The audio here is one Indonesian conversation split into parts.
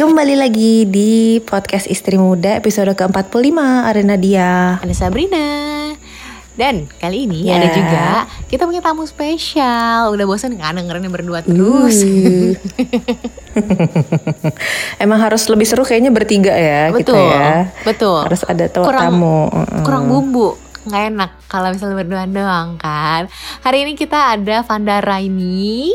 Kembali lagi di podcast Istri Muda episode ke-45 Ada Nadia Ada Sabrina dan kali ini Ya. ada juga kita punya tamu spesial. Udah bosan kan dengerin yang berdua terus? Uh. Emang harus lebih seru kayaknya bertiga ya kita betul, ya betul. Harus ada tamu Kurang- tamu. Kurang bumbu, nggak enak kalau misalnya berdua doang kan. Hari ini kita ada Vanda Raini.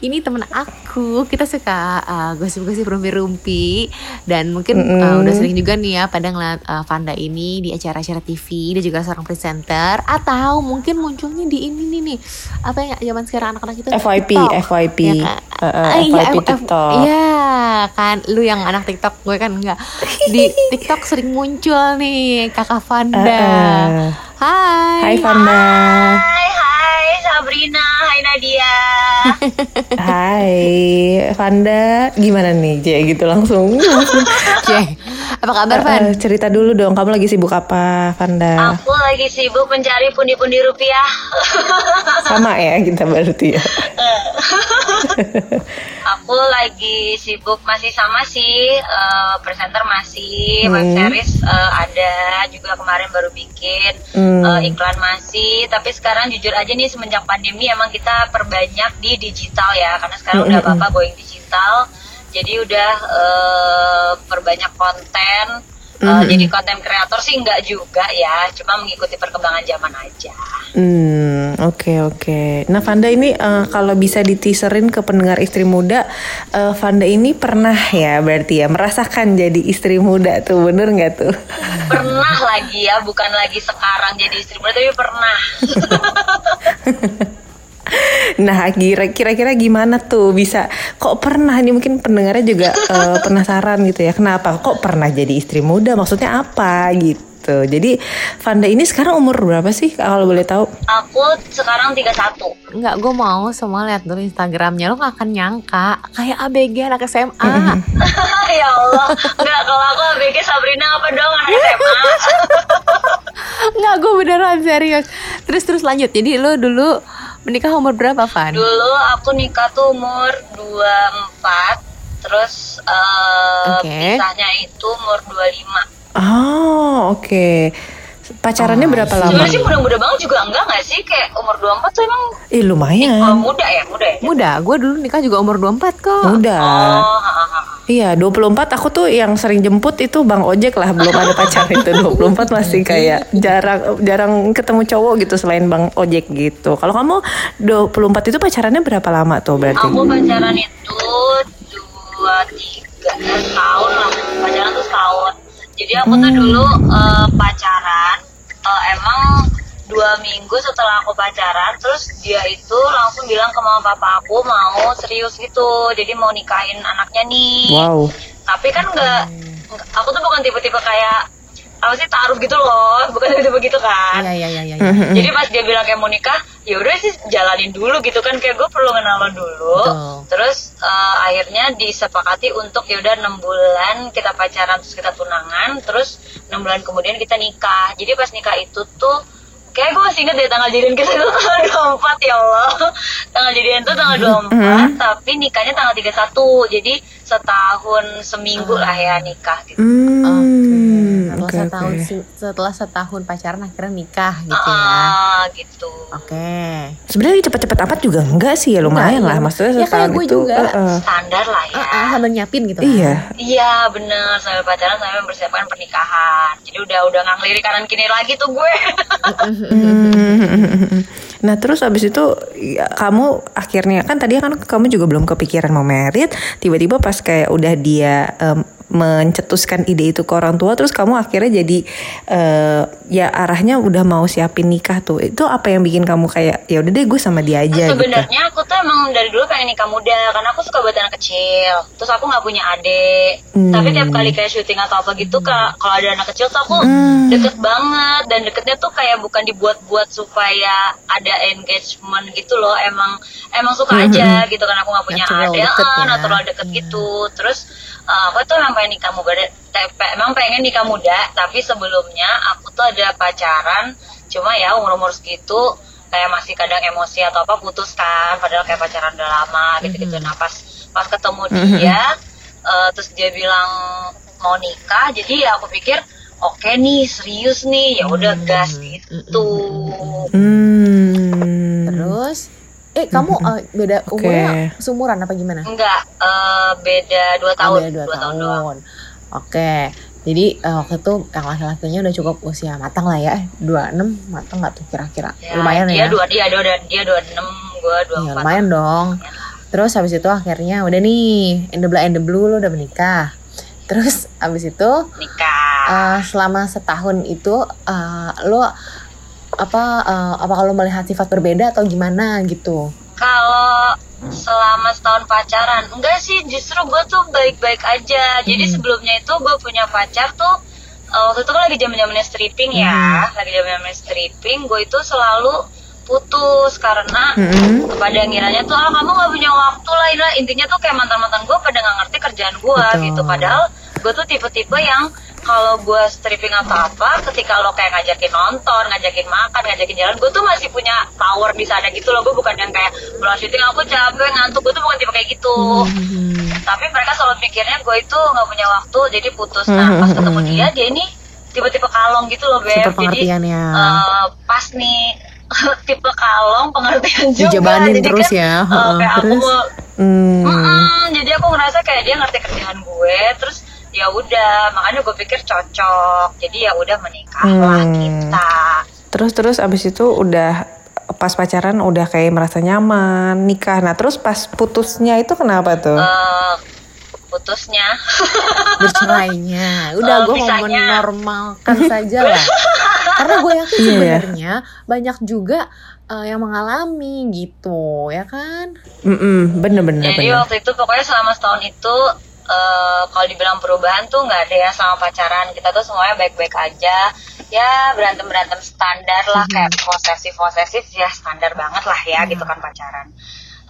Ini temen aku. Kita suka uh, gosip-gosip rumpi-rumpi dan mungkin uh, Mm-mm. udah sering juga nih ya pada ngeliat uh, Vanda ini di acara-acara TV. Dia juga seorang presenter atau mungkin munculnya di ini nih nih apa yang zaman sekarang anak-anak itu FYP, TikTok. FYP, Ya kan? Uh, uh, FYP F- TikTok. Iya kan, lu yang anak TikTok, gue kan enggak. Di TikTok sering muncul nih kakak Vanda. Uh, uh. Hai. Hai Vanda Hai, hai Sabrina, hai Nadia. Hai Vanda Gimana nih J gitu langsung Oke. Apa kabar Van? Uh, uh, Cerita dulu dong Kamu lagi sibuk apa Vanda Aku lagi sibuk mencari pundi-pundi rupiah. Sama ya kita berarti ya Aku lagi sibuk masih sama sih, eh, presenter masih, web Hmm. series eh, ada juga kemarin baru bikin, Hmm. eh, iklan masih. Tapi sekarang jujur aja nih semenjak pandemi emang kita perbanyak di digital ya, karena sekarang Hmm, udah hmm, hmm. apa-apa going digital. Jadi udah eh, perbanyak konten. Eh, Hmm, Jadi konten kreator sih enggak juga ya, cuma mengikuti perkembangan zaman aja. Hmm, oke oke. Nah, Vanda ini eh, kalau bisa diteaserin ke pendengar istri muda, eh, Vanda ini pernah ya berarti ya merasakan jadi istri muda tuh, bener nggak tuh? pernah lagi ya bukan lagi sekarang jadi istri muda tapi pernah Nah, kira- kira-kira gimana tuh bisa? Kok pernah? Ini mungkin pendengarnya juga eh, penasaran gitu ya. Kenapa? Kok pernah jadi istri muda? Maksudnya apa gitu? Jadi Vanda ini sekarang umur berapa sih kalau boleh tahu? aku sekarang 31 Enggak, gue mau semua lihat dulu Instagramnya. Lo gak akan nyangka kayak ABG anak SMA. ya Allah nggak kalau aku ABG Sabrina apa dong anak SMA Enggak, gue beneran serius. Terus terus lanjut. Jadi lo dulu menikah umur berapa Van? dulu aku nikah tuh umur 24 terus eh, Oke. pisahnya itu umur 25 Oh, oke. Pacarannya Oh, berapa I see. lama? sebenarnya sih muda-muda banget juga enggak nggak sih kayak umur 24 tuh emang Ih, oh, lumayan. muda ya muda ya Muda, gue dulu nikah juga umur 24 kok. Muda. oh ha, ha, ha. Iya, 24 aku tuh yang sering jemput itu Bang Ojek lah, belum ada pacar itu. 24 masih kayak jarang jarang ketemu cowok gitu selain Bang Ojek gitu. Kalau kamu 24 itu pacarannya berapa lama tuh berarti? Aku pacaran itu dua tiga tahun lah pacaran tuh setahun. Jadi aku tuh dulu eh, pacaran eh, emang dua minggu setelah aku pacaran terus dia itu langsung bilang ke mama papa aku mau serius gitu jadi mau nikahin anaknya nih. Wow. tapi kan nggak- aku tuh bukan tipe-tipe kayak apa sih taruh gitu loh bukan tipe-tipe gitu kan Iya, iya, iya, iya. Mhm. jadi pas dia bilang kayak mau nikah, ya udah sih jalanin dulu gitu kan kayak gue perlu kenal lo dulu. Betul. Terus eh, akhirnya disepakati untuk ya udah enam bulan kita pacaran terus kita tunangan, terus enam bulan kemudian kita nikah. Jadi pas nikah itu tuh kayak gue masih inget deh tanggal jadian kita itu tanggal 24 ya Allah. Tanggal jadian itu tanggal 24, tapi nikahnya tanggal 31. Jadi setahun seminggu lah ya nikah gitu. Hmm, Setelah oke setahun si- setelah setahun pacaran akhirnya nikah gitu ya. Ah, gitu. Oke. Sebenarnya cepet-cepet amat juga enggak sih ya lumayan Enggak, lah iya. maksudnya Ya, kayak setahun gue itu. juga. eh, eh. Standar lah ya. Ah, ah, sambil nyiapin gitu kan. Iya. Iya bener sambil pacaran sambil mempersiapkan pernikahan. Jadi udah udah ngelirik kanan kiri lagi tuh gue. Nah terus abis itu ya, kamu akhirnya kan tadi kan kamu juga belum kepikiran mau merit, tiba-tiba pas kayak udah dia em, mencetuskan ide itu ke orang tua, terus kamu akhirnya jadi eh, ya arahnya udah mau siapin nikah tuh. Itu apa yang bikin kamu kayak ya udah deh gue sama dia aja gitu. Sebenarnya aku tuh emang dari dulu pengen nikah muda karena aku suka buat anak kecil. Terus aku nggak punya adik. Hmm. Tapi tiap kali kayak syuting atau apa gitu ka- kalau ada anak kecil tuh aku Hmm. deket banget dan deketnya tuh kayak bukan dibuat-buat supaya ada engagement gitu loh. Emang emang suka Hmm, aja gitu karena aku nggak punya adik, ah, ya. natural deket gitu. Terus eh, aku tuh emang pengen nikah muda. Emang pengen nikah muda, tapi sebelumnya aku tuh ada pacaran. Cuma ya umur-umur segitu kayak masih kadang emosi atau apa putus kan. Padahal kayak pacaran udah lama gitu-gitu. Nah pas pas ketemu dia Eh, terus dia bilang mau nikah jadi ya aku pikir oke nih serius nih. Ya udah gas gitu. Hmm. Terus eh kamu eh, beda Oke. umurnya seumuran apa gimana? enggak eh, beda dua Oh, tahun beda dua, dua tahun doang tahun. Oke. Jadi eh, waktu itu yang laki-lakinya udah cukup usia matang lah ya. 26 matang nggak tuh kira-kira? Ya, lumayan dia ya. dua dia dua dia dua enam gue dua Iya, empat lumayan dong. Terus habis itu akhirnya udah nih, in the black and the blue lo udah menikah. Terus habis itu nikah eh, selama setahun itu eh, lo apa eh, apa kalau melihat sifat berbeda atau gimana gitu? kalau selama setahun pacaran enggak sih justru gue tuh baik-baik aja jadi Hmm. sebelumnya itu gue punya pacar tuh eh, waktu itu kan lagi zaman zamannya stripping ya Hmm. lagi zaman zamannya stripping gue itu selalu putus karena Mm-mm. pada ngiranya tuh ah kamu nggak punya waktu lah ini lah." intinya tuh kayak mantan mantan gue pada nggak ngerti kerjaan gue gitu padahal gue tuh tipe-tipe yang kalau gue stripping atau apa ketika lo kayak ngajakin nonton ngajakin makan ngajakin jalan gue tuh masih punya power di sana gitu loh. Gue bukan yang kayak belum syuting aku capek ngantuk. Gue tuh bukan tipe kayak gitu. Hmm. tapi mereka selalu mikirnya gue itu nggak punya waktu jadi putus. Nah pas ketemu dia dia ini tipe-tipe kalong gitu loh beb. Jadi eh, pas nih tipe kalong pengertian juga. Dijabanin jadi terus kan, ya. Heeh, kayak aku terus? mau Hmm. Mm-mm, jadi aku ngerasa kayak dia ngerti kerjaan gue terus ya udah makanya gue pikir cocok jadi ya udah menikahlah Hmm. kita Terus terus abis itu udah pas pacaran udah kayak merasa nyaman nikah. Nah terus pas putusnya itu kenapa tuh? Eh, putusnya bercerainya. Udah Eh, gue mau menormalkan saja lah. Karena gue yakin ya. sebenarnya banyak juga eh, yang mengalami gitu, ya kan? Mm-mm, bener bener jadi bener. waktu itu pokoknya selama setahun itu eh, kalau dibilang perubahan tuh nggak ada ya sama pacaran. Kita tuh semuanya baik-baik aja. Ya berantem berantem standar lah kayak posesif posesif ya standar banget lah ya gitu kan pacaran.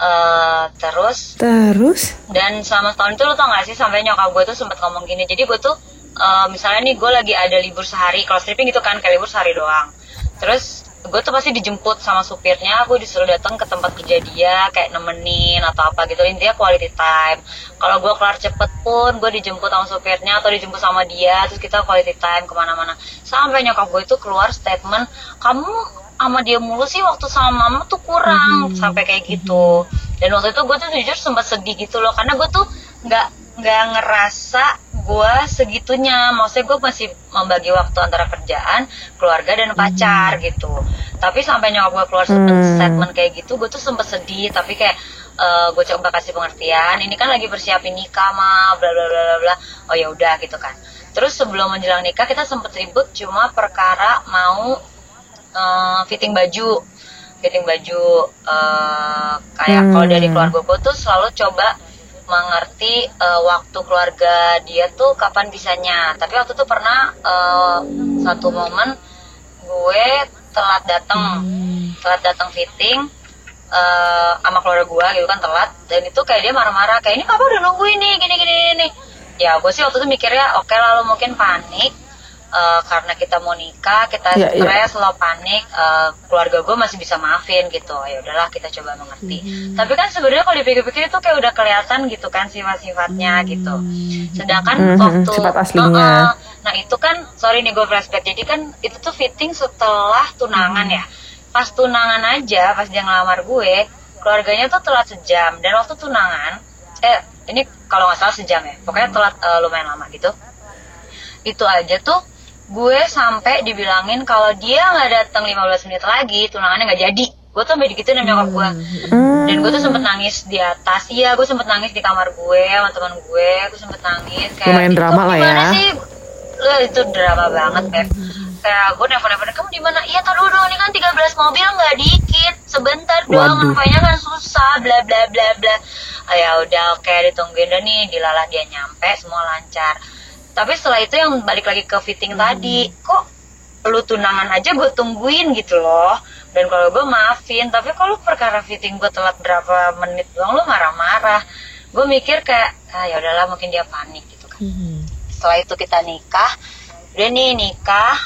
Eh, terus Terus? dan selama setahun itu lo tau gak sih sampai nyokap gue tuh sempet ngomong gini jadi gue tuh eh, misalnya nih gue lagi ada libur sehari kalau stripping gitu kan kayak libur sehari doang. Terus gue tuh pasti dijemput sama supirnya aku disuruh datang ke tempat kerja dia kayak nemenin atau apa gitu. Intinya quality time. Kalau gue kelar cepet pun gue dijemput sama supirnya atau dijemput sama dia terus kita quality time ke mana-mana. Sampai nyokap gue itu keluar statement kamu sama dia mulu sih waktu sama mama tuh kurang sampai kayak gitu. Dan waktu itu gue tuh jujur sempat sedih gitu loh karena gue tuh nggak nggak ngerasa gue segitunya. Maksudnya gue masih membagi waktu antara kerjaan keluarga dan pacar gitu. Tapi sampai nyokap gue keluar Hmm. statement kayak gitu gue tuh sempat sedih. Tapi kayak gue coba kasih pengertian ini kan lagi bersiapin nikah mah bla bla bla bla. Oh ya udah gitu kan. Terus sebelum menjelang nikah kita sempet ribut cuma perkara mau eh, fitting baju. Fitting baju eh, kayak Hmm. kalau dari keluarga gue tuh selalu coba mengerti eh, waktu keluarga dia tuh kapan bisanya. Tapi waktu itu pernah eh, satu momen gue telat datang telat datang fitting eh, sama keluarga gue gitu kan telat. Dan itu kayak dia marah-marah kayak ini papa udah nungguin nih gini gini gini ya gue sih waktu itu mikirnya oke lalu mungkin panik eh, karena kita mau nikah kita Iya, iya. stres lo panik eh, keluarga gue masih bisa maafin gitu. Ya udahlah kita coba mengerti. Tapi kan sebenarnya kalau dipikir-pikir itu kayak udah kelihatan gitu kan sifat-sifatnya gitu. Sedangkan Mhm, waktu sifat aslinya. Heeh. nah itu kan sorry nih gue flashback jadi kan itu tuh fitting setelah tunangan ya. Pas tunangan aja pas dia ngelamar gue keluarganya tuh telat sejam. Dan waktu tunangan eh ini kalau nggak salah sejam ya. Pokoknya telat eh, lumayan lama gitu. Itu aja tuh gue sampai dibilangin kalau dia nggak datang 15 menit lagi tunangannya nggak jadi. Gue tuh sampai gitu nyokap gue. Hmm. dan gue tuh sempet nangis di atas. Iya gue sempet nangis di kamar gue sama teman gue. Gue sempet nangis kayak Lumayan "Itu drama lah ya." sih? Lah, itu drama banget Beb. Kayak gue nelfon nelfon kamu di mana? Iya tahu dulu ini kan 13 mobil nggak dikit. Sebentar doang ngapainnya kan susah bla bla bla bla. Ah, ya udah oke ditungguin. Deh nih dilalah dia nyampe semua lancar tapi setelah itu yang balik lagi ke fitting tadi kok lu tunangan aja gue tungguin gitu loh. Dan kalau gue maafin tapi kalau perkara fitting gue telat berapa menit doang lu marah-marah. Gue mikir kayak ah ya udahlah mungkin dia panik gitu kan. Setelah itu kita nikah udah nih nikah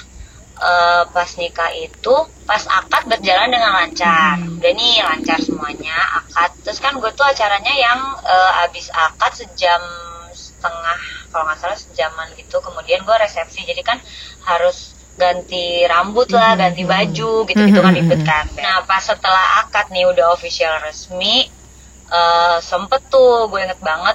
eh, pas nikah itu pas akad berjalan dengan lancar. Udah nih lancar semuanya akad. Terus kan gue tuh acaranya yang eh, abis akad sejam setengah kalau nggak salah sejaman gitu. Kemudian gue resepsi jadi kan harus ganti rambut lah, ganti baju gitu gitu kan ribet kan. Nah pas setelah akad nih udah official resmi, uh, sempet tuh gue inget banget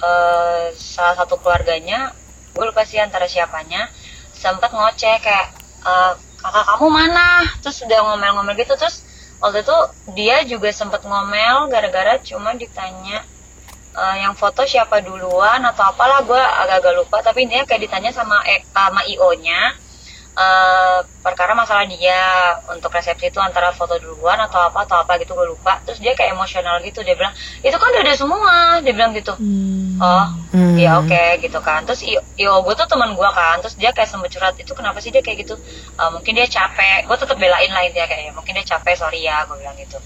uh, salah satu keluarganya, gue lupa sih antara siapanya, sempet ngoceh kayak uh, kakak kamu mana? Terus udah ngomel-ngomel gitu. Terus waktu itu dia juga sempet ngomel gara-gara cuma ditanya uh, yang foto siapa duluan atau apalah gue agak-agak lupa tapi intinya kayak ditanya sama eh, sama io nya uh, perkara masalah dia untuk resepsi itu antara foto duluan atau apa atau apa gitu gue lupa. Terus dia kayak emosional gitu dia bilang itu kan udah ada semua dia bilang gitu. Hmm. oh hmm. ya oke okay, gitu kan. Terus iyo, iyo gue tuh teman gue kan terus dia kayak sempet curhat itu kenapa sih dia kayak gitu? Uh, mungkin dia capek gue tetap belain lah intinya kayak mungkin dia capek sorry ya gue bilang gitu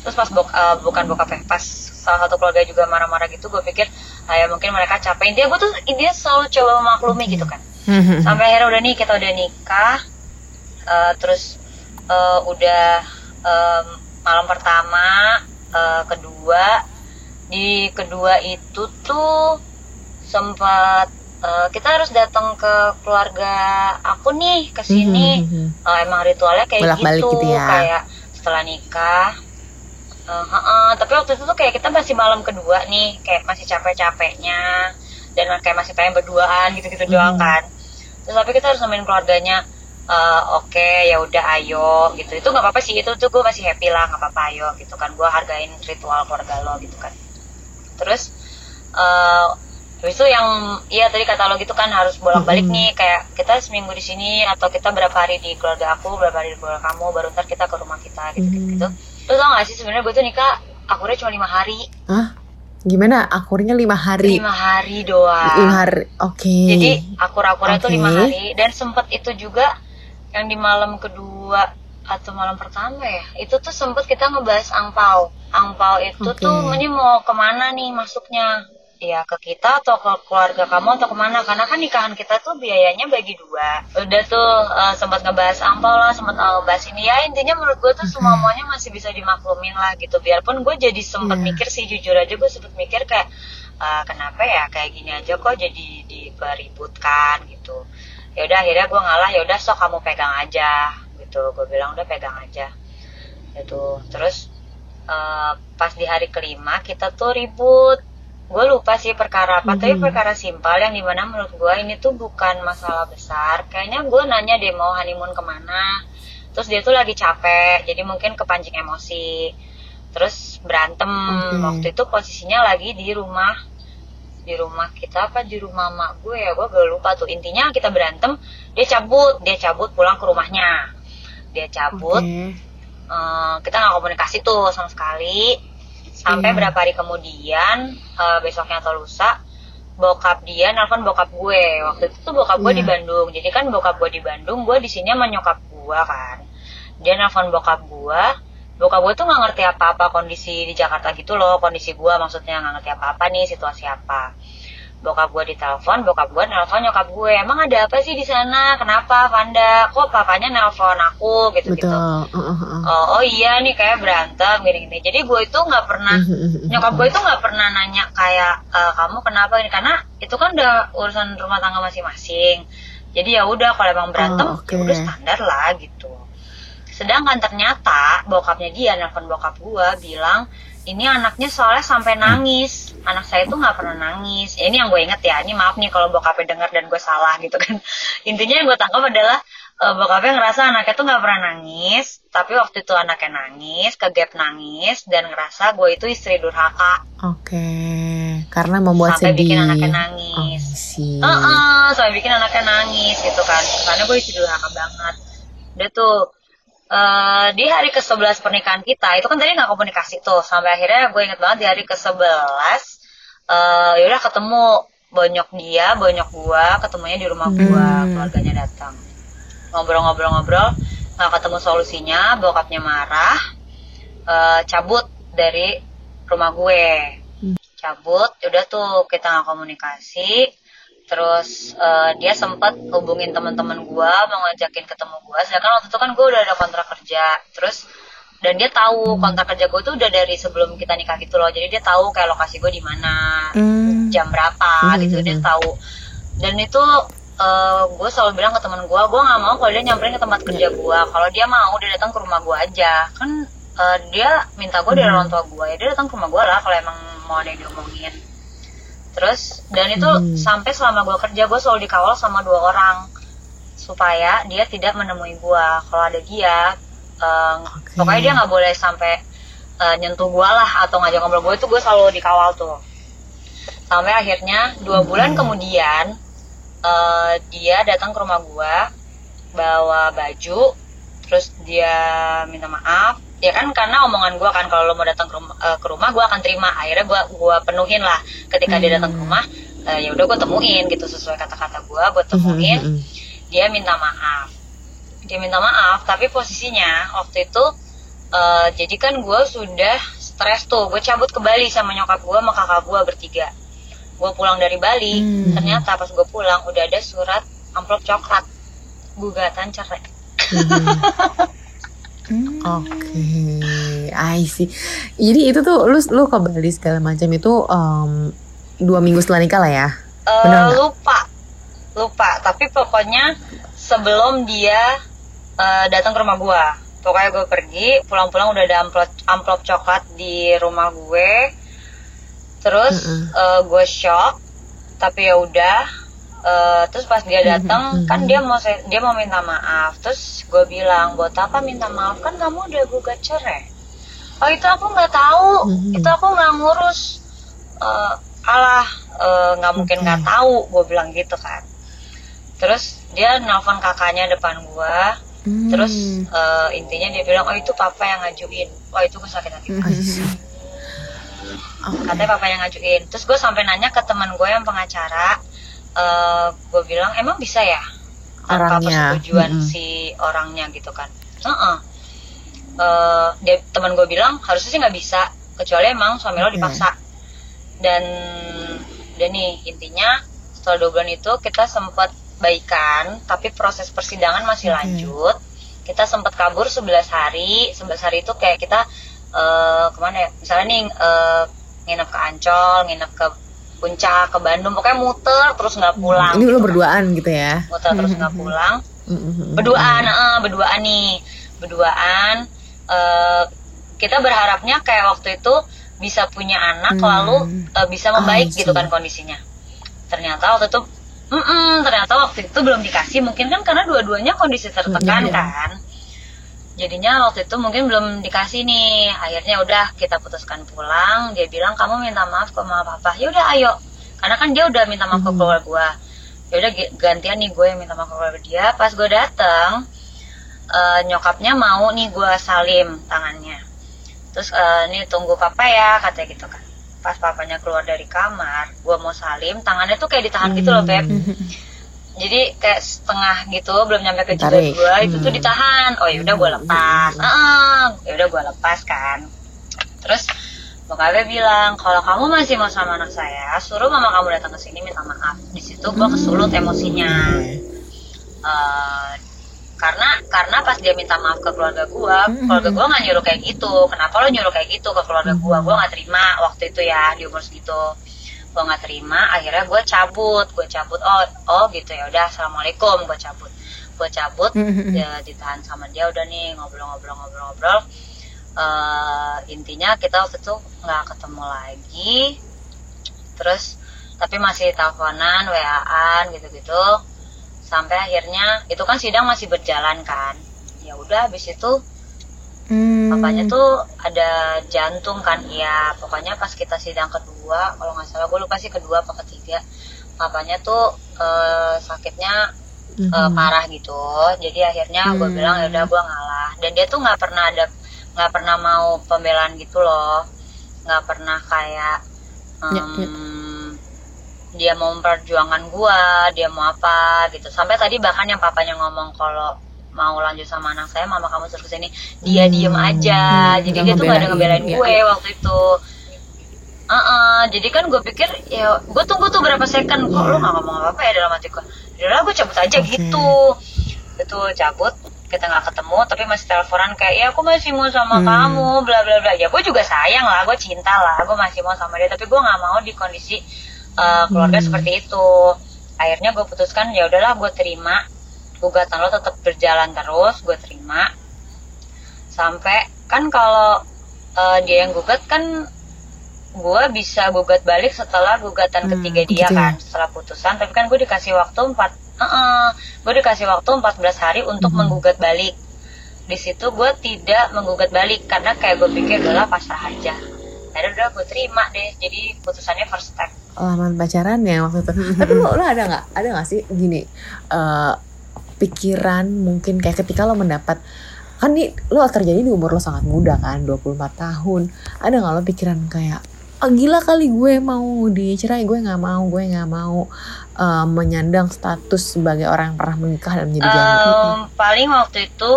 terus pas bok, uh, bukan bokapnya pas salah satu keluarga juga marah-marah gitu gue pikir ah, ya mungkin mereka capek intinya gue tuh dia selalu coba memaklumi gitu kan hmm. sampai akhirnya udah nih kita udah nikah uh, terus uh, udah um, malam pertama uh, kedua di kedua itu tuh sempat uh, kita harus datang ke keluarga aku nih ke sini mm-hmm. uh, emang ritualnya kayak gitu, gitu ya. kayak setelah nikah uh, uh, uh, tapi waktu itu tuh kayak kita masih malam kedua nih kayak masih capek-capeknya dan kayak masih pengen berduaan gitu-gitu hmm. doang kan terus tapi kita harus nemenin keluarganya uh, oke okay, ya udah ayo gitu itu nggak apa-apa sih itu tuh gue masih happy lah nggak apa-apa ayo gitu kan gue hargain ritual keluarga lo gitu kan terus uh, itu yang iya tadi kata lo gitu kan harus bolak-balik mm -hmm. nih kayak kita seminggu di sini atau kita berapa hari di keluarga aku berapa hari di keluarga kamu baru ntar kita ke rumah kita gitu mm -hmm. gitu, -gitu. Terus tau gak sih sebenarnya gue tuh nikah akurnya cuma lima hari Hah? Gimana? Akurnya lima hari. Lima hari doang. Lima hari. Oke. Okay. Jadi akur-akurnya okay. tuh lima hari dan sempet itu juga yang di malam kedua atau malam pertama ya itu tuh sempet kita ngebahas angpau angpau itu okay. tuh ini mau ke mana nih masuknya ya ke kita atau ke keluarga kamu atau ke mana? Karena kan nikahan kita tuh biayanya bagi dua. Udah tuh uh, sempat ngebahas ampau lah sempat ngebahas ini. Ya intinya menurut gue tuh semua semuanya masih bisa dimaklumin lah gitu. Biarpun gue jadi sempat yeah. mikir sih jujur aja gue sempat mikir kayak uh, kenapa ya? Kayak gini aja kok jadi dipeributkan gitu. Ya udah akhirnya gue ngalah ya udah sok kamu pegang aja gitu. Gue bilang udah pegang aja. Itu terus uh, pas di hari kelima kita tuh ribut gue lupa sih perkara apa mm -hmm. tapi perkara simpel yang di mana menurut gue ini tuh bukan masalah besar. Kayaknya gue nanya dia mau honeymoon ke mana. Terus dia tuh lagi capek jadi mungkin kepancing emosi. Terus berantem. Okay. waktu itu posisinya lagi di rumah. Di rumah kita apa? Di rumah mak gue ya gue gak lupa tuh. Intinya kita berantem dia cabut. Dia cabut pulang ke rumahnya. Dia cabut. Okay. uh, eh, kita nggak komunikasi tuh sama sekali sampai hmm. berapa hari kemudian uh, besoknya atau lusa bokap dia nelfon bokap gue waktu itu tuh bokap gue yeah. di iya. Bandung jadi kan bokap gue di Bandung gue di sini sama nyokap gue kan dia nelfon bokap gue bokap gue tuh nggak ngerti apa-apa kondisi di Jakarta gitu loh kondisi gue maksudnya nggak ngerti apa-apa nih situasi apa bokap gue ditelepon bokap gue nelfon nyokap gue. Emang ada apa sih di sana? Kenapa Vanda kok papanya nelfon aku? Gitu gitu uh. Oh, oh iya nih kayak berantem gini gini jadi gue itu nggak pernah nyokap gue itu nggak pernah nanya kayak e, kamu kenapa ini? Karena itu kan udah urusan rumah tangga masing-masing. Jadi ya udah kalau emang berantem oh, okay. ya udah standar lah gitu. Sedangkan ternyata bokapnya dia nelfon bokap gue bilang ini anaknya soalnya sampai nangis. Anak saya tuh nggak pernah nangis. Ya, ini yang gue inget ya ini maaf nih kalau bokapnya dengar dan gue salah gitu kan. Intinya yang gue tangkap adalah uh, bokapnya ngerasa anaknya tuh nggak pernah nangis tapi waktu itu anaknya nangis kegap nangis dan ngerasa gue itu istri durhaka. Oke okay. karena membuat sampai sedih. bikin anaknya nangis. Oh, uh -uh, sampai bikin anaknya nangis gitu kan. Karena gue istri durhaka banget. Udah tuh uh, di hari ke-11 pernikahan kita itu kan tadi nggak komunikasi tuh sampai akhirnya gue inget banget di hari ke-11 uh, yaudah ketemu bonyok dia bonyok gue ketemunya di rumah gue hmm. keluarganya datang ngobrol-ngobrol-ngobrol nggak ketemu solusinya bokapnya marah uh, cabut dari rumah gue hmm. cabut udah tuh kita nggak komunikasi terus uh, dia sempat hubungin teman-teman gue mau ngajakin ketemu gue sedangkan waktu itu kan gue udah ada kontrak kerja. Terus dan dia tahu kontrak kerja gue tuh udah dari sebelum kita nikah gitu loh. Jadi dia tahu kayak lokasi gue di mana mm. jam berapa gitu. Dia tahu. Dan itu uh, gue selalu bilang ke teman gue gue nggak mau kalau dia nyamperin ke tempat kerja gue kalau dia mau dia datang ke rumah gue aja. Kan uh, dia minta gue dari orang tua gue ya dia datang ke rumah gue lah kalau emang mau ada yang diomongin terus dan itu hmm. sampai selama gue kerja gue selalu dikawal sama dua orang. Supaya dia tidak menemui gue kalau ada dia uh, okay. pokoknya dia nggak boleh sampai uh, nyentuh gue lah atau ngajak ngobrol. Gue itu gue selalu dikawal tuh. Sampai akhirnya dua bulan kemudian uh, dia datang ke rumah gue bawa baju terus dia minta maaf ya kan karena omongan gue kan kalau lo mau datang ke rumah, uh, ke rumah gue akan terima akhirnya gue gua penuhin lah ketika hmm. dia datang ke hmm. rumah uh, ya udah gue temuin gitu sesuai kata-kata gue gue temuin hmm, hmm, dia minta maaf dia minta maaf tapi posisinya waktu itu uh, jadi kan gue sudah stres tuh gue cabut ke Bali sama nyokap gue sama kakak gue bertiga gue pulang dari Bali hmm. ternyata pas gue pulang udah ada surat amplop coklat gugatan cerai hmm. Hmm. Oke, okay. I see. Jadi itu tuh lu lu ke Bali segala macam itu um, dua minggu setelah nikah lah ya? Uh, lupa, lupa. Tapi pokoknya sebelum dia uh, datang ke rumah gua, pokoknya gue pergi, pulang-pulang udah ada amplop amplop coklat di rumah gue. Terus uh -uh. uh, gue shock, tapi ya udah uh, terus pas dia mhm, datang mm -hmm. kan dia mau dia mau minta maaf. Terus gue bilang buat apa minta maaf? Kan kamu udah gugat cerai. Oh itu aku nggak tahu. Mm -hmm. itu aku nggak ngurus. Uh, alah eh, nggak uh, mungkin nggak okay. tahu gue bilang gitu kan. Terus dia nelfon kakaknya depan gue mm. terus uh, intinya dia bilang oh itu papa yang ngajuin. Oh itu gue sakit hati. -hmm. Katanya papa yang ngajuin. Terus gue sampai nanya ke teman gue yang pengacara uh, gue bilang emang bisa ya tanpa persetujuan mm -hmm. si orangnya gitu kan uh -uh. Uh, dia teman gue bilang harusnya sih nggak bisa kecuali emang suami okay. lo dipaksa dan dan nih intinya setelah dua bulan itu kita sempat baikan tapi proses persidangan masih okay. lanjut kita sempat kabur 11 hari 11 hari itu kayak kita uh, ke mana ya misalnya nih uh, nginep ke Ancol nginep ke puncak ke Bandung pokoknya muter terus nggak hmm, pulang ini gitu lo kan. berduaan gitu ya? Muter terus nggak pulang. Berduaan uh, berduaan nih. Berduaan uh, kita berharapnya kayak waktu itu bisa punya anak hmm. lalu uh, bisa membaik oh, gitu kan kondisinya. Ternyata waktu itu mm -mm, ternyata waktu itu belum dikasih mungkin kan karena dua-duanya kondisi tertekan mm, kan jadinya waktu itu mungkin belum dikasih nih. Akhirnya udah kita putuskan pulang. Dia bilang kamu minta maaf ke mama papa. Ya udah ayo. Karena kan dia udah minta maaf ke hmm. keluarga gue ya udah gantian nih gue yang minta maaf ke keluarga dia. Pas gue dateng uh, nyokapnya mau nih gue salim tangannya. Terus uh, nih tunggu papa ya katanya gitu kan. Pas papanya keluar dari kamar gue mau salim tangannya tuh kayak ditahan gitu loh beb. Hmm. jadi kayak setengah gitu belum nyampe ke jidat gue itu tuh hmm. ditahan. Oh ya udah gue lepas. hmm. ah ya udah gue lepas kan. Terus bokapnya bilang kalau kamu masih mau sama anak saya suruh mama kamu datang ke sini minta maaf. Di situ gue hmm. kesulut emosinya. Uh, karena karena pas dia minta maaf ke keluarga gue keluarga gue nggak nyuruh kayak gitu. Kenapa lo nyuruh kayak gitu ke keluarga gue gue nggak terima waktu itu ya di umur segitu gue nggak terima akhirnya gue cabut. Gue cabut oh oh gitu ya. Udah assalamualaikum gue cabut. Gue cabut mm-hmm. ya ditahan sama dia. Udah nih ngobrol-ngobrol-ngobrol-ngobrol uh, intinya kita waktu itu nggak ketemu lagi. Terus tapi masih teleponan waan gitu-gitu. Sampai akhirnya itu kan sidang masih berjalan kan. Ya udah habis itu. Papanya tuh ada jantung kan, iya. Pokoknya pas kita sidang kedua, kalau nggak salah gue lupa sih kedua apa ketiga, papanya tuh uh, sakitnya uh, hmm. parah gitu. Jadi akhirnya gue hmm. bilang ya udah gue ngalah. Dan dia tuh nggak pernah ada, nggak pernah mau pembelaan gitu loh, nggak pernah kayak um, dia mau memperjuangkan gue, dia mau apa gitu. Sampai tadi bahkan yang papanya ngomong kalau mau lanjut sama anak saya mama kamu terus ke sini dia hmm. diem aja hmm, jadi dia tuh gak ada ngebelain ya. gue waktu itu uh -uh, jadi kan gue pikir ya gue tunggu tuh berapa second kok yeah. lu gak ngomong apa apa ya dalam hati gue ya gue cabut aja okay. gitu itu cabut kita nggak ketemu tapi masih teleponan kayak ya aku masih mau sama hmm. kamu bla bla bla ya gue juga sayang lah gue cinta lah gue masih mau sama dia tapi gue nggak mau di kondisi uh, keluarga Hmm. seperti itu akhirnya gue putuskan ya udahlah gue terima gugatan lo tetap berjalan terus gue terima. Sampai kan kalau uh, dia yang gugat kan gue bisa gugat balik setelah gugatan Hmm, ketiga dia gitu kan setelah putusan. Tapi kan gue dikasih waktu empat gue dikasih waktu 14 hari untuk Mhm. menggugat balik. Di situ gue tidak menggugat balik karena kayak gue pikir udahlah pasrah aja. Akhirnya udah gue terima deh. Jadi putusannya first step Laman pacaran ya waktu itu. Tapi lo, lo ada nggak? Ada nggak sih gini eh, pikiran mungkin kayak ketika lo mendapat kan nih lo terjadi di umur lo sangat muda kan 24 tahun. Ada nggak lo pikiran kayak ah, gila kali gue mau dicerai gue nggak mau gue nggak mau eh, menyandang status sebagai orang yang pernah menikah dan menjadi janda Em, paling waktu itu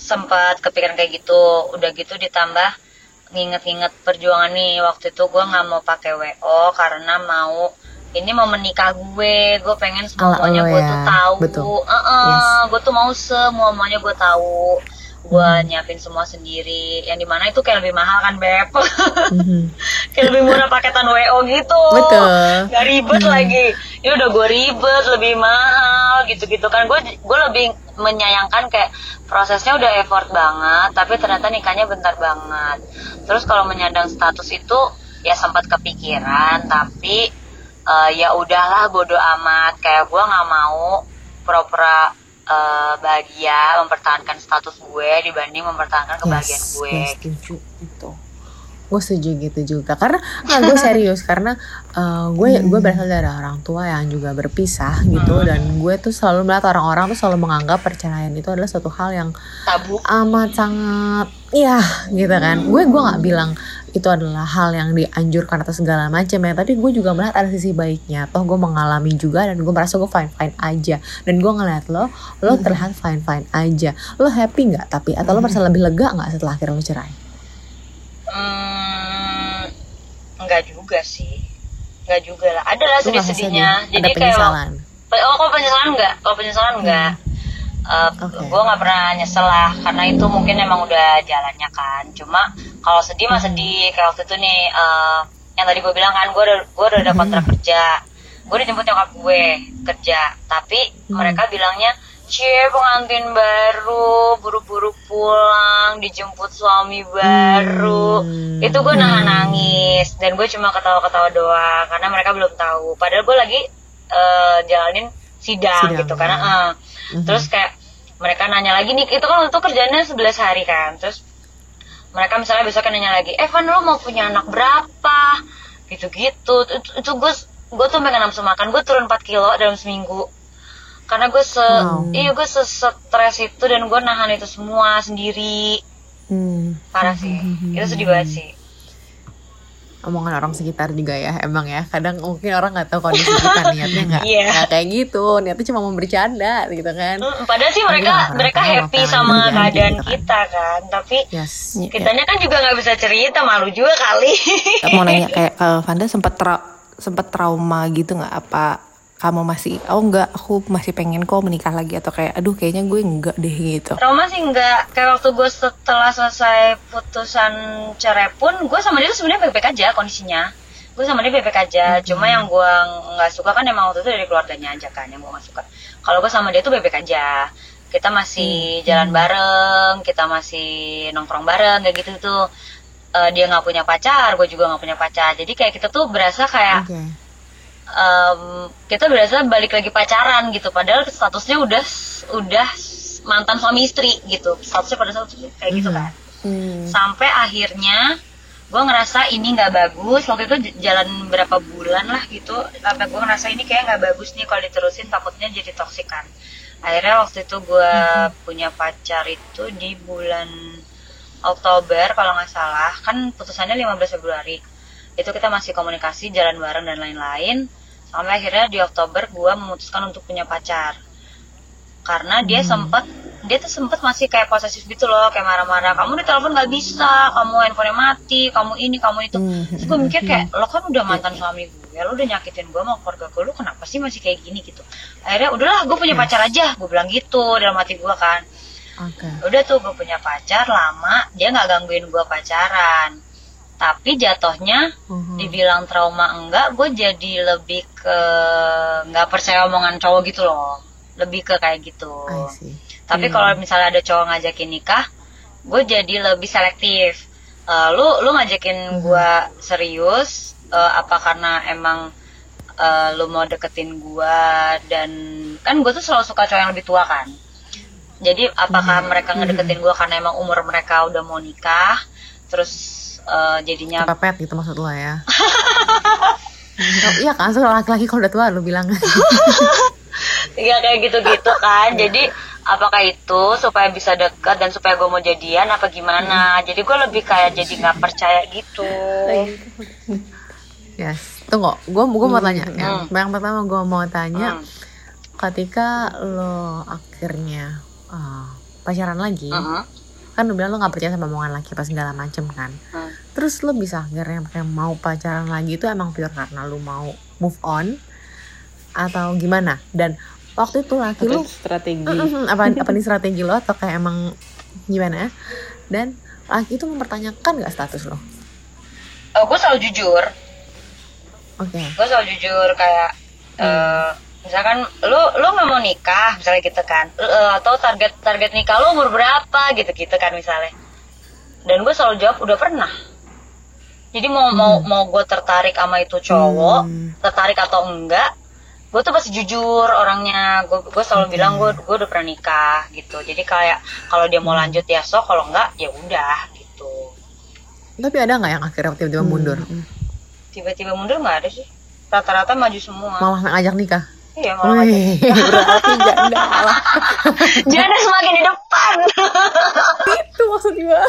sempat kepikiran kayak gitu. Udah gitu ditambah nginget-nginget perjuangan nih. Waktu itu gue nggak mau pakai wo karena mau ini mau menikah gue gue pengen semuanya gue ya, tuh tahu. Betul. Heeh, Yes. gue tuh mau semuanya gue tahu. Gue Hmm. nyiapin semua sendiri. Yang di mana itu kayak lebih mahal kan beb? Mhm. kayak lebih murah paketan wo gitu. Betul. Nggak ribet lagi. Ini udah gue ribet lebih mahal gitu-gitu kan. Gue gue lebih menyayangkan kayak prosesnya udah effort banget tapi ternyata nikahnya bentar banget. Terus kalau menyandang status itu ya sempat kepikiran tapi eh, ya udahlah bodo amat. Kayak gue nggak mau pura-pura eh, bahagia mempertahankan status gue dibanding mempertahankan kebahagiaan Yes, gue gue setuju. Itu. Gue setuju gitu juga. Karena gue serius. Karena uh, gue gue berasal dari orang tua yang juga berpisah gitu. Hmm. dan gue tuh selalu melihat orang-orang tuh selalu menganggap perceraian itu adalah suatu hal yang tabu. amat sangat ya gitu kan. Gue gue nggak bilang itu adalah hal yang dianjurkan atau segala macam ya tapi gue juga melihat ada sisi baiknya toh gue mengalami juga dan gue merasa gue fine fine aja dan gue ngeliat lo lo terlihat fine fine aja lo happy nggak tapi atau lo merasa lebih lega nggak setelah akhirnya lo cerai Hmm, enggak juga sih. Enggak juga lah. Ada lah nggak sedih? Jadi ada kayak penyesalan oh kok penyesalan enggak? Kalau penyesalan enggak. Eh, Oke. Gue nggak pernah nyesel lah karena itu mungkin emang udah jalannya kan. Cuma kalau sedih mah sedih kayak waktu itu nih eh, yang tadi gue bilang kan gue udah gue udah ada kontrak kerja. Gue dijemput nyokap gue kerja, tapi mereka bilangnya Cie pengantin baru, buru-buru pulang, dijemput suami baru. Hmm. Itu gue nahan nangis dan gue cuma ketawa-ketawa doang karena mereka belum tahu. Padahal gue lagi eh, jalanin sidang, Sidang, gitu karena ya. Eh, Mhm. terus kayak mereka nanya lagi nih itu kan untuk kerjanya 11 hari kan. Terus mereka misalnya besoknya nanya lagi Evan lo mau punya anak berapa? Gitu-gitu. Itu, itu gue gue tuh pengen nafsu makan. Gue turun 4 kilo dalam seminggu. Karena gue se Wow. iya gue se stres itu dan gue nahan itu semua sendiri. Hmm. parah sih. Itu sedih banget sih omongan orang sekitar juga ya emang ya. Kadang mungkin orang nggak tahu kondisi kita niatnya nggak Iya. nggak kayak gitu. Niatnya cuma mau bercanda gitu kan. Mm, padahal sih mereka mereka happy sama keadaan gitu kan. kita kan. Tapi yes. Iya. kitanya kan juga nggak bisa cerita malu juga kali. Mau nanya kayak kalau Vanda sempat tra- sempat trauma gitu nggak? Apa kamu masih oh enggak aku masih pengen kok menikah lagi atau kayak aduh kayaknya gue enggak deh gitu. Trauma sih enggak. Kayak waktu gue setelah selesai putusan cerai pun gue sama dia tuh sebenarnya baik-baik aja kondisinya. Gue sama dia baik-baik aja. Cuma yang gue nggak suka kan emang waktu itu dari keluarganya aja kan yang gue nggak suka. Kalau gue sama dia tuh baik-baik aja. Kita masih jalan bareng kita masih nongkrong bareng kayak gitu tuh. Eh, dia nggak punya pacar gue juga nggak punya pacar. Jadi kayak kita tuh berasa kayak oke em, kita berasa balik lagi pacaran gitu. Padahal statusnya udah udah mantan suami istri gitu. Statusnya pada saat itu kayak gitu kan. Hmm. sampai akhirnya gue ngerasa ini nggak bagus. Waktu itu jalan berapa bulan lah gitu. Sampai gue ngerasa ini kayak nggak bagus nih kalau diterusin takutnya jadi toksik kan. Akhirnya waktu itu gue punya pacar itu di bulan Oktober kalau nggak salah. Kan putusannya 15 Februari. Itu kita masih komunikasi jalan bareng dan lain-lain sampai akhirnya di Oktober gue memutuskan untuk punya pacar. Karena dia sempet dia tuh sempet masih kayak posesif gitu loh kayak marah-marah. Kamu di telepon nggak bisa kamu handphonenya mati kamu ini kamu itu. Hmm. terus gue mikir kayak lo kan udah mantan suami gue lo udah nyakitin gue sama keluarga gue lo kenapa sih masih kayak gini? Gitu. Akhirnya udahlah gue punya pacar aja. Gue bilang gitu dalam hati gue kan. Oke. Udah tuh gue punya pacar lama dia nggak gangguin gue pacaran tapi jatuhnya Mhm. dibilang trauma enggak gue jadi lebih ke nggak percaya omongan cowok gitu loh. Lebih ke kayak gitu. Tapi Hmm. kalau misalnya ada cowok ngajakin nikah gue jadi lebih selektif. Eh, lu lu ngajakin gue serius eh, apa karena emang eh, lu mau deketin gue dan kan gue tuh selalu suka cowok yang lebih tua kan. Jadi apakah mereka ngedeketin gue karena emang umur mereka udah mau nikah terus eh, jadinya Kepepet gitu maksud lo ya. Oh, iya kan, soal laki-laki kalau udah tua lu bilang. Iya kayak gitu-gitu kan. Jadi apakah itu supaya bisa deket dan supaya gue mau jadian apa gimana? Jadi gue lebih kayak jadi nggak percaya gitu. yes. Tunggu, gue gua mau tanya. Ya. Hmm. Yang pertama gue mau tanya, Hmm. ketika lo akhirnya ah, pacaran lagi, Mhm. Kan lu bilang lo nggak percaya sama omongan laki pas segala macem kan. Hmm. Terus lo bisa akhirnya kayak mau pacaran lagi itu emang pure karena lo mau move on atau gimana? Dan waktu itu laki Atau lu strategi. Mm-mm, apa apa nih strategi lo atau kayak emang gimana? Dan laki itu mempertanyakan gak status lo? Oh, gue selalu jujur. Oke. Gue selalu jujur kayak eh, misalkan lu lu nggak mau nikah misalnya gitu kan. Eh, atau target target nikah lu umur berapa gitu gitu kan misalnya. Dan gue selalu jawab udah pernah. Jadi mau mau mau gue tertarik sama itu cowok Hmm. tertarik atau enggak gue tuh pasti jujur orangnya. Gue gue selalu bilang gue gue udah pernah nikah gitu. Jadi kayak kalau dia mau lanjut ya sok kalau enggak ya udah gitu. Tapi ada nggak yang akhirnya tiba-tiba mundur? tiba-tiba mundur nggak ada sih. Rata-rata maju semua. Malah ngajak nikah? Iya malah berarti janda lah. Janda semakin di depan itu maksudnya.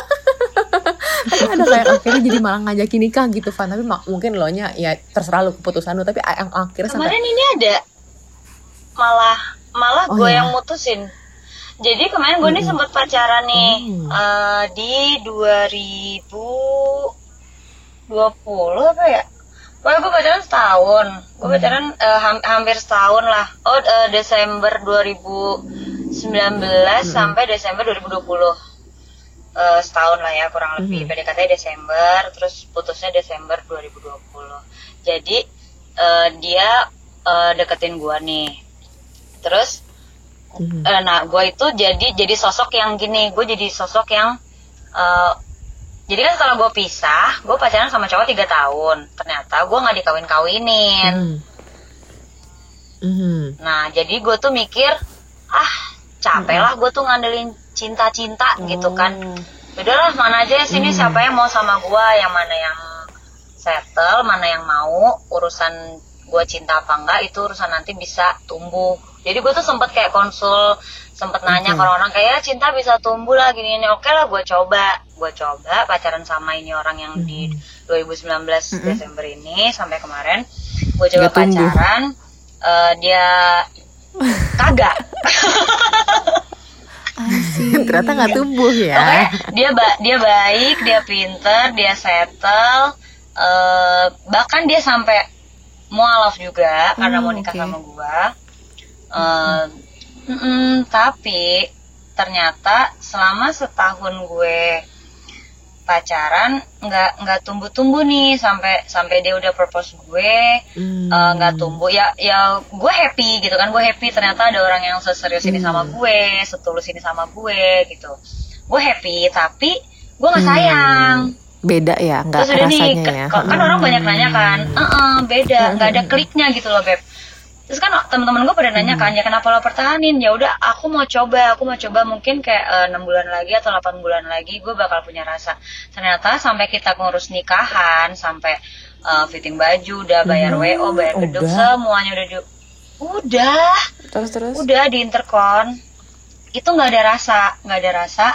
tapi ada kayak akhirnya jadi malah ngajakin nikah gitu Van. Tapi mungkin lo nya ya terserah lo keputusan lo. Tapi yang akhirnya sampai kemarin ini ada malah malah Oh, gue ya? yang mutusin jadi kemarin gue nih sempat pacaran nih Hmm. eh, di 2020 apa ya Pokoknya gue pacaran setahun Gue Hmm. pacaran eh, ham- hampir setahun lah Oh eh, Desember 2019 Hmm. sampai Desember 2020 Eh, Setahun lah ya kurang lebih Hmm. PDKT Desember Terus putusnya Desember 2020 Jadi eh, dia eh, deketin gue nih Terus Mhm. Eh, nah gue itu jadi jadi sosok yang gini gue jadi sosok yang eh, jadi kan setelah gue pisah gue pacaran sama cowok tiga tahun. Ternyata gue nggak dikawin kawinin Hmm. Mhm. nah jadi gue tuh mikir ah capek lah gue tuh ngandelin cinta-cinta gitu kan. Udahlah mana aja sini siapa yang mau sama gue yang mana yang settle mana yang mau? Urusan gue cinta apa enggak? Itu urusan nanti bisa tumbuh. Jadi gue tuh sempet kayak konsul sempet nanya Oke. ke orang kayak "Ya, cinta bisa tumbuh lah gini ini oke lah gue coba gue coba pacaran sama ini orang yang di 2019 Desember ini sampai kemarin gue coba tumbuh. pacaran eh, dia kagak Ternyata nggak tumbuh ya. Pokoknya dia ba- dia baik, dia pinter, dia settle, eh, bahkan dia sampai mualaf juga karena mau Hmm, nikah oke. sama gua. Eh, mm-mm, tapi ternyata selama setahun gue pacaran nggak nggak tumbuh-tumbuh nih sampai sampai dia udah propose gue Hmm. eh, nggak tumbuh. Ya ya gue happy gitu kan gue happy ternyata ada orang yang seserius ini sama gue setulus ini sama gue gitu. Gue happy tapi gue nggak sayang. Beda ya, nggak nih rasanya kan, ya. kan orang banyak nanya kan "Eh-eh, beda nggak ada kliknya gitu loh beb terus kan teman-teman gue pada nanya kan ya kenapa lo pertahanin? Ya udah aku mau coba aku mau coba mungkin kayak enam bulan lagi atau 8 bulan lagi gue bakal punya rasa. Ternyata sampai kita ngurus nikahan sampai eh, fitting baju udah bayar wo bayar gedung semuanya udah di udah. Terus terus. udah di intercon. Itu nggak ada rasa nggak ada rasa.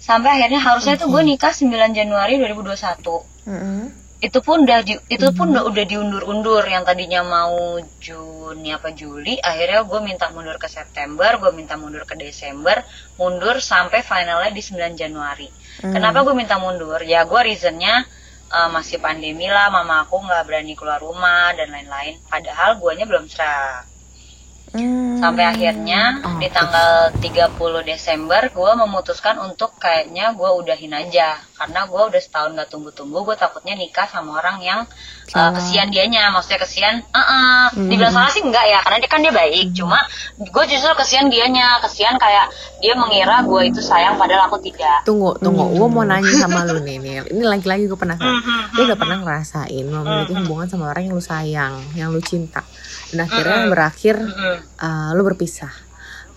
Sampai akhirnya harusnya tuh gue nikah 9 Januari 2021 Mm-mm. Itu pun udah di- itu pun udah, udah diundur-undur. Yang tadinya mau Juni apa Juli akhirnya gue minta mundur ke September gue minta mundur ke Desember mundur sampai finalnya di 9 Januari. Kenapa gue minta mundur? Ya gue reasonnya eh, masih pandemi lah mama aku nggak berani keluar rumah dan lain-lain. Padahal guanya belum serak Hmm. sampai akhirnya Oh, di tanggal 30 Desember gue memutuskan untuk kayaknya gue udahin aja karena gue udah setahun gak tunggu-tunggu gue takutnya nikah sama orang yang uh, kesian dianya maksudnya kesian eh eh, Hmm. dibilang salah sih enggak ya karena dia kan dia baik cuma gue justru kesian dianya kesian kayak dia mengira gue itu sayang padahal aku tidak Tunggu, tunggu. Hmm. Gue mau nanya sama lu nih, nih. Ini lagi-lagi gue penasaran. Lu udah pernah ngerasain memiliki Mhm. hubungan sama orang yang lu sayang, yang lu cinta, dan akhirnya Mhm. berakhir Mhm. uh, lu berpisah.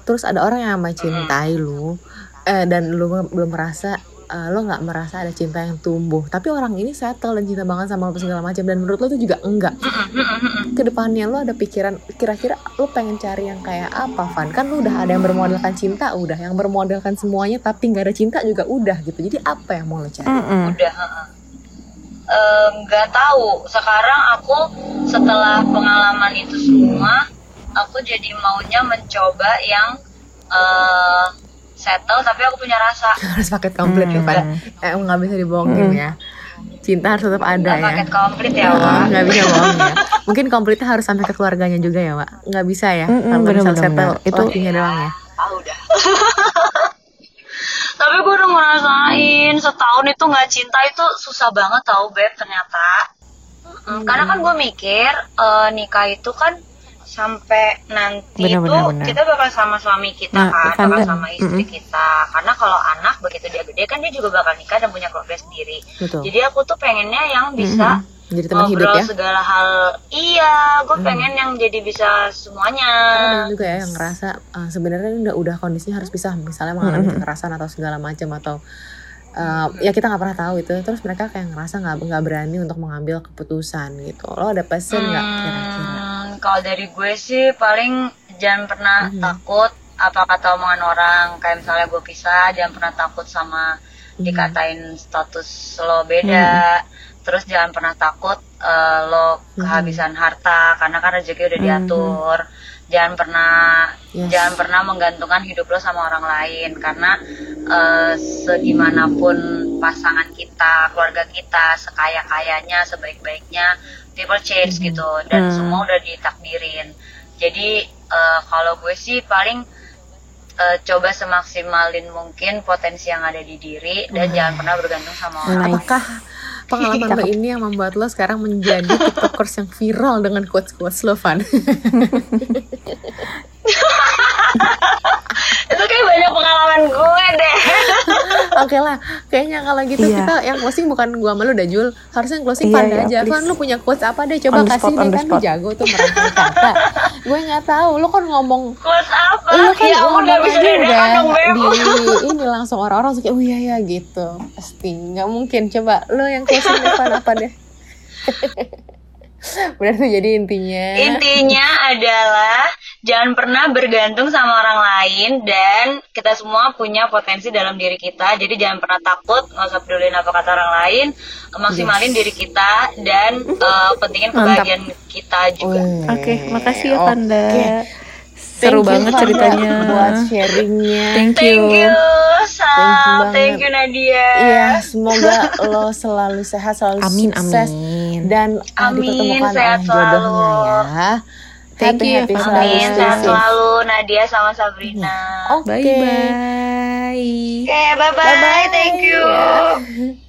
Terus ada orang yang mencintai lu, eh, dan lu belum merasa uh, lo nggak merasa ada cinta yang tumbuh. Tapi orang ini settle dan cinta banget sama lo segala macam. Dan menurut lo tuh juga enggak. Ke depannya lo ada pikiran, kira-kira lo pengen cari yang kayak apa, Van? Kan lu udah ada yang bermodalkan cinta, udah yang bermodalkan semuanya, tapi nggak ada cinta juga udah gitu. Jadi apa yang mau lo cari? Mm-mm. udah Eh, nggak tahu. Sekarang aku setelah pengalaman itu semua aku jadi maunya mencoba yang eh, settle tapi aku punya rasa. Harus paket komplit ya Hmm. Van eh, nggak bisa dibohongin ya. Cinta harus tetap ada nggak ya. paket komplit ya Ah, Wak. nggak bisa bohong ya. Mungkin komplitnya harus sampai ke keluarganya juga ya Wak. Nggak bisa ya Mm-mm, kalau misal settle Itu- lakinya doang ya. Ah udah tapi gue udah ngerasain setahun itu nggak cinta itu susah banget tau beb ternyata. Mm, karena kan gue mikir eh, nikah itu kan sampai nanti Benar, tuh benar. kita bakal sama suami kita Nah, kan bakal sama istri mm-mm. kita. Karena kalau anak begitu dia gede kan dia juga bakal nikah dan punya keluarga sendiri. Betul. Jadi aku tuh pengennya yang bisa jadi teman hidup ya? segala hal. Iya gue Hmm. pengen yang jadi bisa semuanya. Karena juga ya yang ngerasa uh, sebenarnya udah udah kondisinya harus pisah. Misalnya mengalami Mm-mm. kekerasan atau segala macam atau uh, ya kita nggak pernah tahu itu. Terus mereka kayak ngerasa nggak nggak berani untuk mengambil keputusan gitu. Lo ada pesan nggak kira-kira? Hmm, kalau dari gue sih paling jangan pernah Mhm. takut apa kata omongan orang. Kayak misalnya gue pisah jangan pernah takut sama Mhm. dikatain status lo beda terus jangan pernah takut eh, lo kehabisan harta karena kan rezeki udah Mhm. diatur jangan pernah Yes. jangan pernah menggantungkan hidup lo sama orang lain karena eh, segimanapun pasangan kita keluarga kita sekaya kayanya sebaik baiknya people change Mhm. gitu dan Hmm. semua udah ditakdirin jadi eh, kalau gue sih paling eh, coba semaksimalin mungkin potensi yang ada di diri dan jangan pernah bergantung sama orang apakah pengalaman lo ini yang membuat lo sekarang menjadi tiktokers yang viral dengan quotes quotes lo Van? Itu kayak banyak pengalaman gue deh. Oke lah, kayaknya kalau gitu Iya. kita yang closing bukan gua sama lu dah Jul. Harusnya yang closing Iya, Panda iya, aja. Please. Van lu punya quotes apa deh? Coba kasih deh kan lu spot. jago tuh merangkai kata Gue nggak tahu, lu kan ngomong quotes apa? Lu kan ya ngomong udah udah Beb. Di ini langsung orang-orang suka oh iya ya gitu. Pasti. Nggak mungkin. Coba lu yang closing deh Van apa deh? Benar tuh jadi intinya Intinya adalah jangan pernah bergantung sama orang lain dan kita semua punya potensi dalam diri kita. Jadi jangan pernah takut, nggak usah pedulin apa kata orang lain, maksimalin diri kita dan eh, pentingin Mantap. kebahagiaan kita juga. Wih, Oke, makasih ya. Panda. Thank Seru you, banget ceritanya. buat sharingnya Thank Thank you, you. Sal. banget. Thank you Nadia. Iya, semoga lo selalu sehat, selalu Amin, sukses amin. dan uh, Amin, dipertemukan sehat oleh jodohnya selalu. ya. Thank Happy, you, happy Amin, sehat selalu Nadia sama Sabrina. Oke. Bye bye. Oke, bye-bye. Bye-bye. Thank you. Ya.